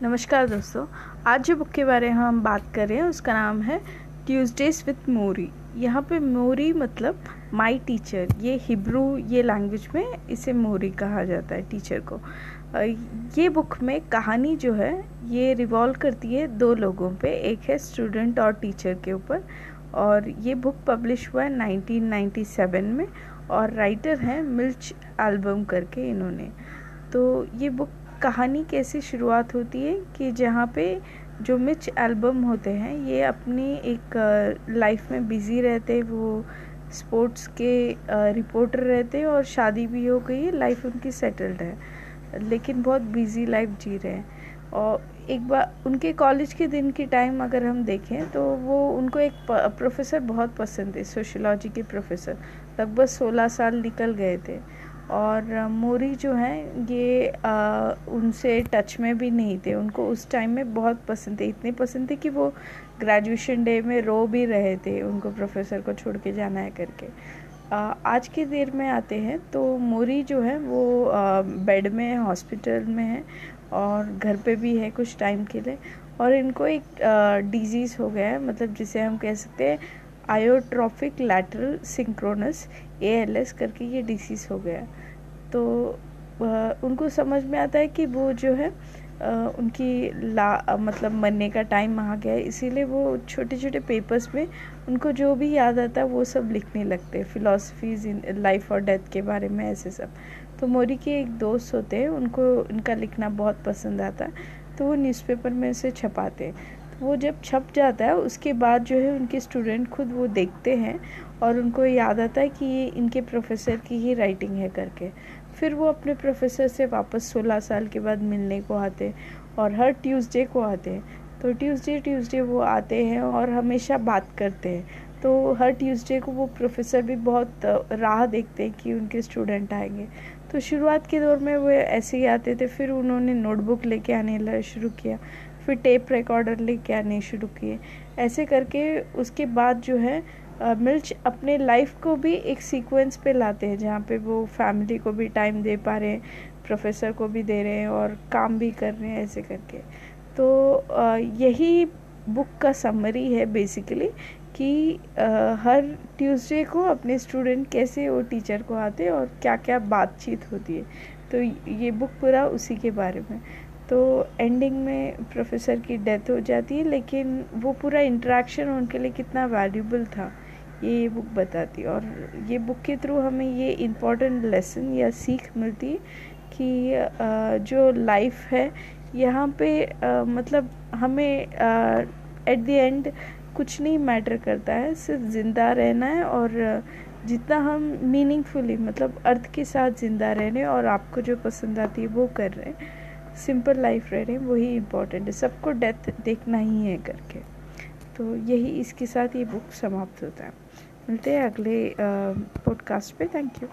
नमस्कार दोस्तों, आज जो बुक के बारे में हम बात कर रहे हैं, उसका नाम है ट्यूजडेज विथ मोरी यहाँ पे मोरी मतलब माई टीचर ये हिब्रू ये लैंग्वेज में इसे मोरी कहा जाता है टीचर को। ये बुक में कहानी जो है, ये रिवॉल्व करती है दो लोगों पे, एक है स्टूडेंट और टीचर के ऊपर, और ये बुक पब्लिश हुआ है 1997 में, और राइटर हैं मिल्च एल्बम करके इन्होंने। तो ये बुक कहानी कैसी शुरुआत होती है कि जहाँ पे जो मिच एल्बम होते हैं, ये अपनी एक लाइफ में बिज़ी रहते, वो स्पोर्ट्स के रिपोर्टर रहते और शादी भी हो गई है, लाइफ उनकी सेटल्ड है। लेकिन बहुत बिज़ी लाइफ जी रहे हैं। और एक बार उनके कॉलेज के दिन की टाइम अगर हम देखें तो वो, उनको एक प्रोफेसर बहुत पसंद थे सोशोलॉजी के प्रोफेसर। लगभग सोलह साल निकल गए थे। और मोरी जो हैं ये आ, उनसे टच में भी नहीं थे। उनको उस टाइम में बहुत पसंद थे। इतने पसंद थे कि वो ग्रेजुएशन डे में रो भी रहे थे उनको प्रोफेसर को छोड़ के जाना है करके। आ, आज के देर में आते हैं तो मोरी जो है वो आ, बेड में हॉस्पिटल में है और घर पे भी है कुछ टाइम के लिए। और इनको एक डिज़ीज़ हो गया है मतलब जिसे हम कह सकते हैं आयोट्रॉफिक लैटरल सिंक्रोनस ए करके ये डिसीज़ हो गया। तो उनको समझ में आता है कि वो जो है उनकी ला मतलब मरने का टाइम आ गया है। इसीलिए वो छोटे छोटे पेपर्स में उनको जो भी याद आता है वो सब लिखने लगते हैं। फ़िलासफ़ीज़ इन लाइफ और डेथ के बारे में ऐसे सब। तो मोरी के एक दोस्त होते हैं, उनको, उनका लिखना बहुत पसंद आता है तो वो न्यूज़पेपर में से छपाते हैं। वो जब छप जाता है, उसके बाद जो है उनके स्टूडेंट खुद वो देखते हैं और उनको याद आता है कि ये इनके प्रोफेसर की ही राइटिंग है करके। फिर वो अपने प्रोफेसर से वापस सोलह साल के बाद मिलने को आते और हर ट्यूसडे को आते हैं। तो ट्यूसडे ट्यूसडे वो आते हैं और हमेशा बात करते हैं। तो हर ट्यूसडे को वो प्रोफेसर भी बहुत राह देखते हैं कि उनके स्टूडेंट आएँगे। तो शुरुआत के दौर में वो ऐसे ही आते थे, फिर उन्होंने नोटबुक लेके आने शुरू किया। फिर टेप रिकॉर्डर लेके आने शुरू किए। ऐसे करके उसके बाद जो है मिर्च अपने लाइफ को भी एक सीक्वेंस पे लाते हैं, जहाँ पे वो फैमिली को भी टाइम दे पा रहे हैं प्रोफेसर को भी दे रहे हैं और काम भी कर रहे हैं, ऐसे करके। तो यही बुक का समरी है बेसिकली कि हर ट्यूसडे को अपने स्टूडेंट कैसे वो टीचर को आते और क्या क्या बातचीत होती है। तो ये बुक पूरा उसी के बारे में। तो एंडिंग में प्रोफेसर की डेथ हो जाती है, लेकिन वो पूरा इंट्रैक्शन उनके लिए कितना वैल्यूबल था, ये ये बुक बताती है। और ये बुक के थ्रू हमें ये इम्पोर्टेंट लेसन या सीख मिलती है कि जो लाइफ है, यहाँ पे मतलब हमें एट द एंड कुछ नहीं मैटर करता है, सिर्फ़ ज़िंदा रहना है और जितना हम मीनिंगफुली मतलब अर्थ के साथ ज़िंदा रहने और आपको जो पसंद आती है वो कर रहे हैं। सिंपल लाइफ रह रहे हैं, वही इम्पोर्टेंट है। सबको डेथ देखना ही है करके। तो यही इसके साथ ये बुक समाप्त होता है। मिलते हैं अगले पॉडकास्ट पे। Thank you